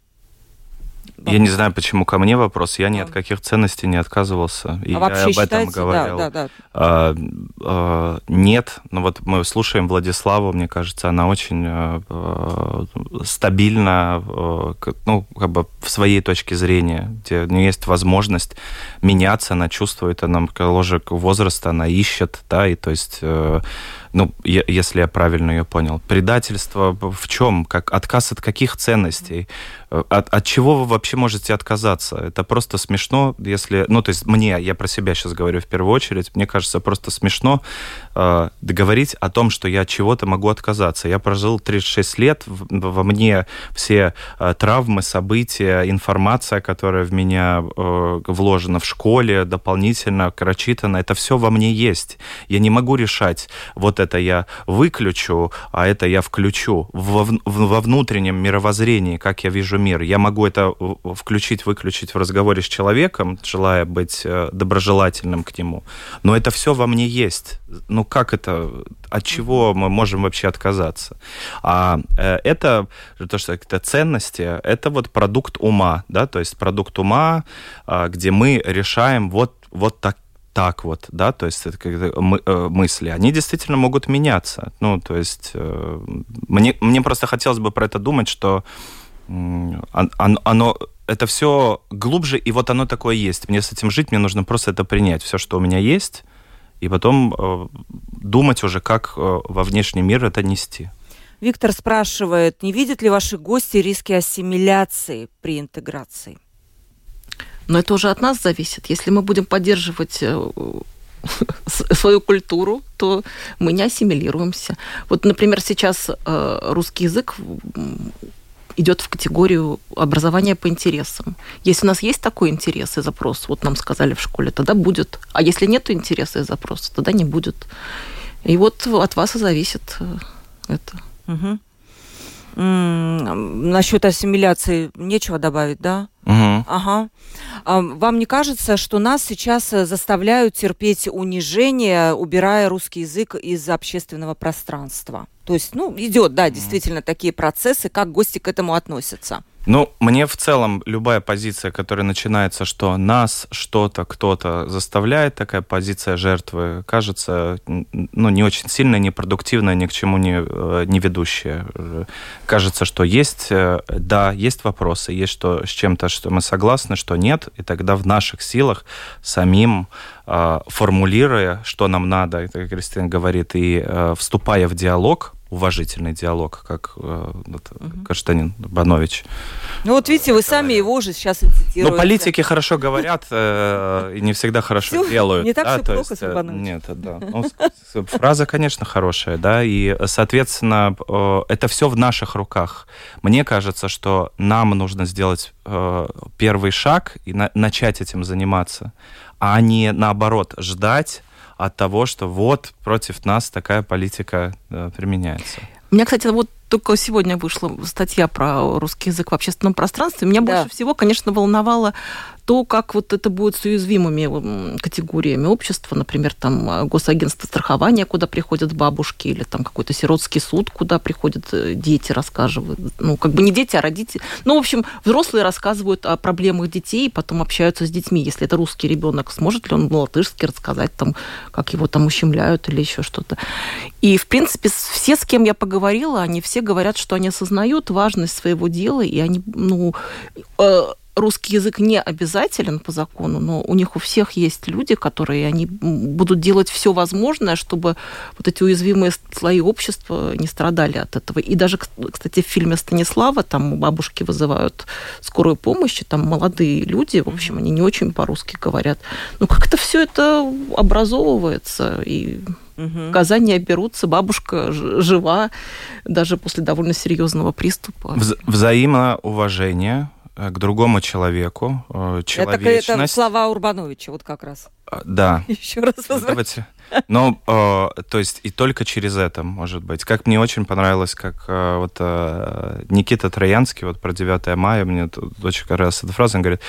Я не знаю, почему ко мне вопрос. Я ни от каких ценностей не отказывался. И а вообще я об считаете? этом говорил. Да, да, да. А, а, нет, но вот мы слушаем Владиславу, мне кажется, она очень а, стабильна, а, ну, как бы в своей точке зрения, где у нее есть возможность меняться, она чувствует, она ложек возраста, она ищет, да, и то есть ну, я, если я правильно ее понял. Предательство в чем? Как отказ от каких ценностей? Э, от, от чего вы вообще можете отказаться? Это просто смешно, если... Ну, то есть мне, я про себя сейчас говорю в первую очередь, мне кажется просто смешно э, договорить о том, что я от чего-то могу отказаться. Я прожил 36 лет, в, во мне все э, травмы, события, информация, которая в меня э, вложена в школе, дополнительно прочитана, это все во мне есть. Я не могу решать, вот это я выключу, а это я включу. Во, во внутреннем мировоззрении, как я вижу мир, я могу это включить, выключить в разговоре с человеком, желая быть э, доброжелательным к нему. Но это все во мне есть. Ну как это? От чего мы можем вообще отказаться? А э, это то, что это ценности, это вот продукт ума, да, то есть продукт ума, а, где мы решаем вот вот так так вот, да, то есть это как мы, э, мысли, они действительно могут меняться. Ну, то есть э, мне, мне просто хотелось бы про это думать, что оно, оно это все глубже, и вот оно такое есть. Мне с этим жить, мне нужно просто это принять, все, что у меня есть, и потом э, думать уже, как э, во внешний мир это нести. Виктор спрашивает, не видят ли ваши гости риски ассимиляции при интеграции? Но это уже от нас зависит. Если мы будем поддерживать э, [LAUGHS] свою культуру, то мы не ассимилируемся. Вот, например, сейчас э, русский язык идет в категорию образования по интересам. Если у нас есть такой интерес и запрос, вот нам сказали в школе, тогда будет. А если нет интереса и запроса, тогда не будет. И вот от вас и зависит э, это. Угу. Насчет ассимиляции нечего добавить, да? Угу. Ага. Вам не кажется, что нас сейчас э, заставляют терпеть унижение, убирая русский язык из общественного пространства? То есть, ну, идет, да, действительно, такие процессы. Как гости к этому относятся? Ну, мне в целом любая позиция, которая начинается, что нас что-то, кто-то заставляет, такая позиция жертвы, кажется, ну, не очень сильная, непродуктивная, ни к чему не, э, не ведущая. Кажется, что есть, э, да, есть вопросы, есть что, с чем-то, что мы согласны, что нет, и тогда в наших силах самим э, формулируя, что нам надо, это Кристина говорит, и вступая в диалог, уважительный диалог, как э, вот, Каштанин Банович. Ну вот видите, вы сами его же сейчас и цитируете. Ну, политики хорошо говорят э, и не всегда хорошо Всё, делают. не так да, то плохо есть, с э, Ивановичем. Нет, да. Ну, с- с- фраза, конечно, хорошая, да, и, соответственно, э, это все в наших руках. Мне кажется, что нам нужно сделать э, первый шаг и на- начать этим заниматься, а не, наоборот, ждать от того, что вот против нас такая политика э, применяется. У меня, кстати, вот только сегодня вышла статья про русский язык в общественном пространстве. Меня Да. больше всего, конечно, волновало то, как вот это будет с уязвимыми категориями общества, например, там э, госагентство страхования, куда приходят бабушки, или там какой-то сиротский суд, куда приходят э, дети, рассказывают. Ну, как бы не дети, а родители. Ну, в общем, взрослые рассказывают о проблемах детей, и потом общаются с детьми. Если это русский ребенок, сможет ли он латышский рассказать, там, как его там ущемляют или еще что-то. И, в принципе, все, с кем я поговорила, они все говорят, что они осознают важность своего дела, и они, ну, э, русский язык не обязателен по закону, но у них у всех есть люди, которые они будут делать все возможное, чтобы вот эти уязвимые слои общества не страдали от этого. И даже, кс- кстати, в фильме Станислава там бабушки вызывают скорую помощь, и там молодые люди, в общем, они не очень по-русски говорят. Ну, как-то все это образовывается, и Мгм. показания берутся, бабушка ж- жива даже после довольно серьезного приступа. Вз- взаимоуважение к другому человеку, э, Это, человечность. это слова Урбановича, вот как раз. А, Да, [LAUGHS] Еще раз возвращаюсь. давайте. Но, э, то есть, и только через это, может быть. Как мне очень понравилось, как э, вот э, Никита Троянский, вот про 9 мая, мне тут очень раз эта фраза, он говорит,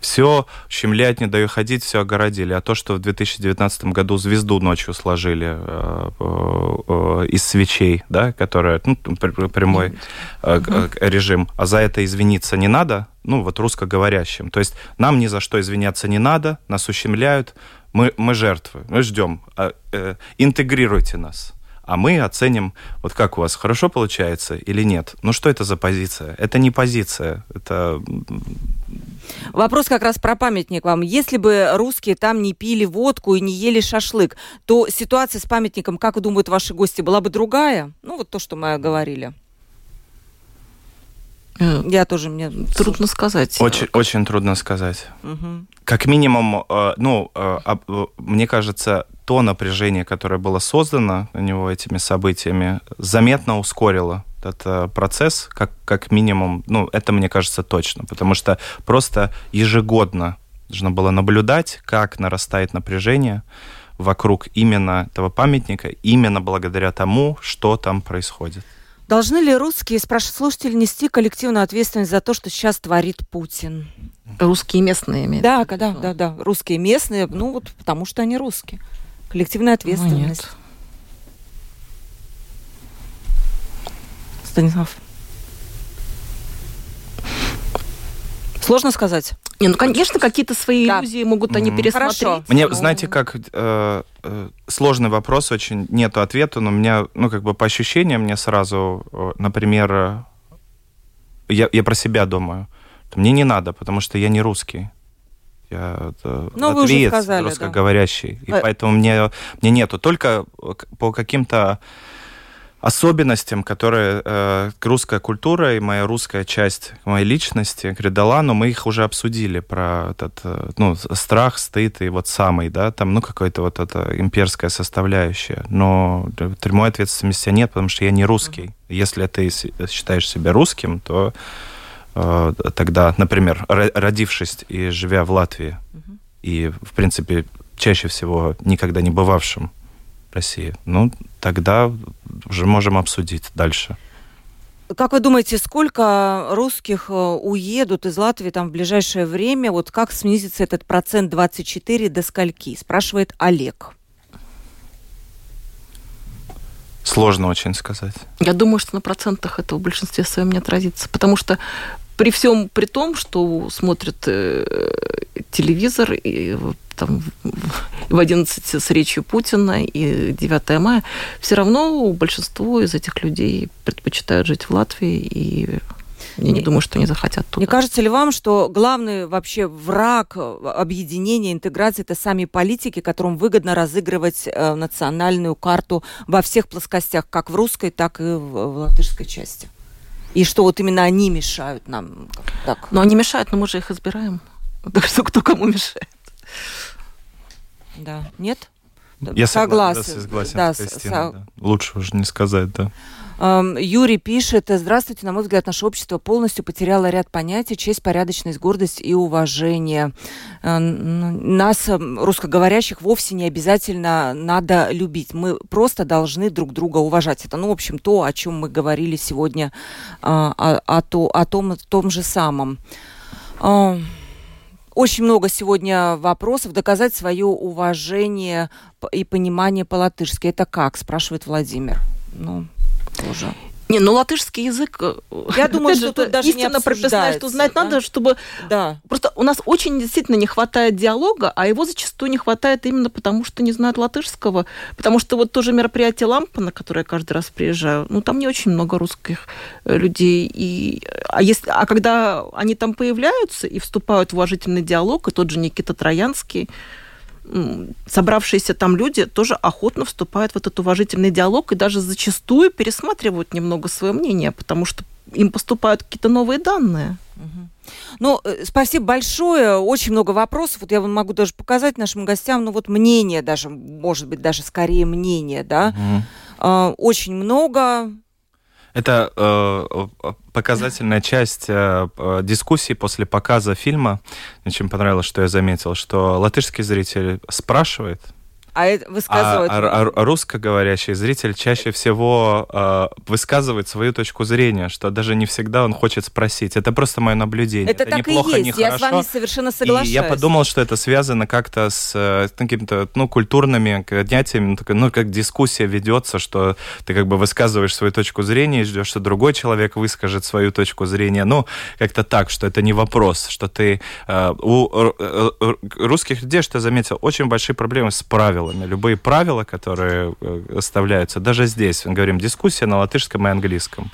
все щемлять, не даю ходить, все огородили. А то, что в 2019 году звезду ночью сложили э, э, э, из свечей, да, которая, ну, пр- прямой э, к- режим, а за это извиниться не надо, ну, вот русскоговорящим. То есть нам ни за что извиняться не надо, нас ущемляют, мы, мы жертвы, мы ждем, а, э, интегрируйте нас. А мы оценим, вот как у вас, хорошо получается или нет. Ну что это за позиция? Это не позиция, это Вопрос как раз про памятник вам. Если бы русские там не пили водку и не ели шашлык, то ситуация с памятником, как думают ваши гости, была бы другая? Ну, вот то, что мы говорили. Я тоже, мне... Трудно сказать. очень, очень трудно сказать. Мгм. Как минимум, э, ну, э, э, мне кажется, то напряжение, которое было создано на него этими событиями, заметно ускорило этот процесс, как, как минимум, ну, это мне кажется точно, потому что просто ежегодно нужно было наблюдать, как нарастает напряжение вокруг именно этого памятника, именно благодаря тому, что там происходит. Должны ли русские, спрашивают слушатели, нести коллективную ответственность за то, что сейчас творит Путин? Русские местные имеют. Да, да, да, да. Русские местные, ну вот потому что они русские. Коллективная ответственность. нет. Станислав. Сложно сказать. Не, ну, конечно, какие-то свои Да. иллюзии могут они пересмотреть. Хорошо. Мне, но- знаете, как э, э, сложный вопрос, очень нету ответа, но у меня, ну, как бы по ощущениям мне сразу, э, например, э, я, я про себя думаю, мне не надо, потому что я не русский. Я э, Ну, вы уже латвиец, сказали, да. русскоговорящий. И Э. поэтому мне, мне нету. Только по каким-то особенностям, которые э, русская культура и моя русская часть моей личности, Гридалану, мы их уже обсудили про этот, э, ну, страх, стыд и вот самый, да, там, ну, какая-то вот эта имперская составляющая. Но э, прямой ответственности нет, потому что я не русский. Если ты считаешь себя русским, то э, тогда, например, ро- родившись и живя в Латвии, и, в принципе, чаще всего никогда не бывавшим России, ну, тогда уже можем обсудить дальше. Как вы думаете, сколько русских э, уедут из Латвии там в ближайшее время? Вот как снизится этот процент 24 до скольки? Спрашивает Олег. Сложно очень сказать. Я думаю, что на процентах это в большинстве своем не отразится. Потому что при всем при том, что смотрят э, телевизор и там в- в 11 с речью Путина и 9 мая, все равно большинство из этих людей предпочитают жить в Латвии и Я не думаю, что они захотят туда. Не кажется ли вам, что главный вообще враг объединения, интеграции – это сами политики, которым выгодно разыгрывать э, национальную карту во всех плоскостях, как в русской, так и в, в латышской части? И что вот именно они мешают нам? Так. Но они мешают, но мы же их избираем. [LAUGHS] Так что кто кому мешает? Да. Нет? Я согласен. Да, согласен да, с Кристиной, со... да. Лучше уже не сказать, да. Юрий пишет, здравствуйте, на мой взгляд, наше общество полностью потеряло ряд понятий, честь, порядочность, гордость и уважение. Нас, русскоговорящих, вовсе не обязательно надо любить. Мы просто должны друг друга уважать. Это, ну, в общем, то, о чем мы говорили сегодня, а, о, о, о том, о том же самом. Очень много сегодня вопросов. Доказать свое уважение и понимание по-латышски. Это как, спрашивает Владимир. Ну, тоже. Не, ну латышский язык, э, я [LAUGHS] думаю, что тут даже истинно не прописано, что знать да? надо, чтобы... Да. Просто у нас очень действительно не хватает диалога, а его зачастую не хватает именно потому, что не знают латышского. Потому что вот тоже мероприятие «Лампа», на которое я каждый раз приезжаю, ну, там не очень много русских э, людей. И... А, если... а когда они там появляются и вступают в уважительный диалог, и тот же Никита Троянский, собравшиеся там люди тоже охотно вступают в этот уважительный диалог и даже зачастую пересматривают немного свое мнение, потому что им поступают какие-то новые данные. Ну, э, спасибо большое. Очень много вопросов. Вот я вам могу даже показать нашим гостям, ну вот мнение даже, может быть, даже скорее мнение, да. Угу. Очень много. Это э, показательная часть э, дискуссии после показа фильма. Мне очень понравилось, что я заметил, что латышский зритель спрашивает, а это высказывает... А, а, а русскоговорящий зритель чаще всего а, высказывает свою точку зрения, что даже не всегда он хочет спросить. Это просто мое наблюдение. Это, это так неплохо, и есть. Не я с вами совершенно соглашаюсь. И я подумал, что это связано как-то с, с какими-то ну, культурными понятиями, ну, ну, как дискуссия ведется, что ты как бы высказываешь свою точку зрения и ждешь, что другой человек выскажет свою точку зрения. Ну, как-то так, что это не вопрос, что ты... Э, у э, русских людей, что я заметил, очень большие проблемы с правилами правилами. Любые правила, которые э, оставляются, даже здесь, мы говорим, дискуссия на латышском и английском.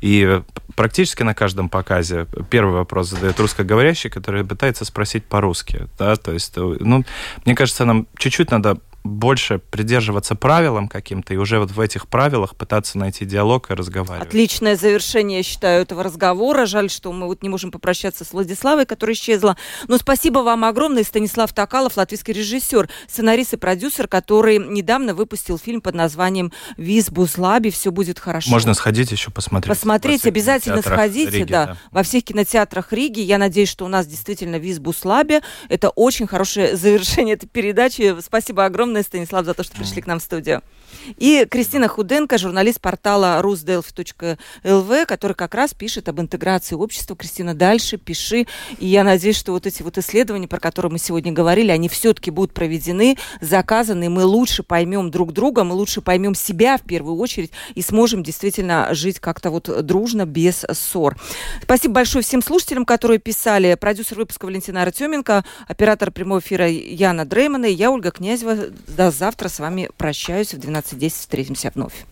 И практически на каждом показе первый вопрос задает русскоговорящий, который пытается спросить по-русски. Да? То есть, э, ну, мне кажется, нам чуть-чуть надо больше придерживаться правилам каким-то и уже вот в этих правилах пытаться найти диалог и разговаривать. Отличное завершение, я считаю, этого разговора. Жаль, что мы вот не можем попрощаться с Владиславой, которая исчезла. Но спасибо вам огромное. Станислав Токалов, латвийский режиссер, сценарист и продюсер, который недавно выпустил фильм под названием «Виз Бузлаби. Все будет хорошо». Можно сходить еще посмотреть. Посмотреть, обязательно сходите, Риги, да, да. Во всех кинотеатрах Риги. Я надеюсь, что у нас действительно «Виз Буслаби». Это очень хорошее завершение этой передачи. Спасибо огромное огромное, Станислав, за то, что пришли к нам в студию. И Кристина Худенко, журналист портала rusdelfi.lv, который как раз пишет об интеграции общества. Кристина, дальше пиши. И я надеюсь, что вот эти вот исследования, про которые мы сегодня говорили, они все-таки будут проведены, заказаны, мы лучше поймем друг друга, мы лучше поймем себя в первую очередь и сможем действительно жить как-то вот дружно, без ссор. Спасибо большое всем слушателям, которые писали. Продюсер выпуска Валентина Артеменко, оператор прямого эфира Яна Дреймана и я, Ольга Князева. До завтра с вами прощаюсь в 12 17.10 встретимся вновь.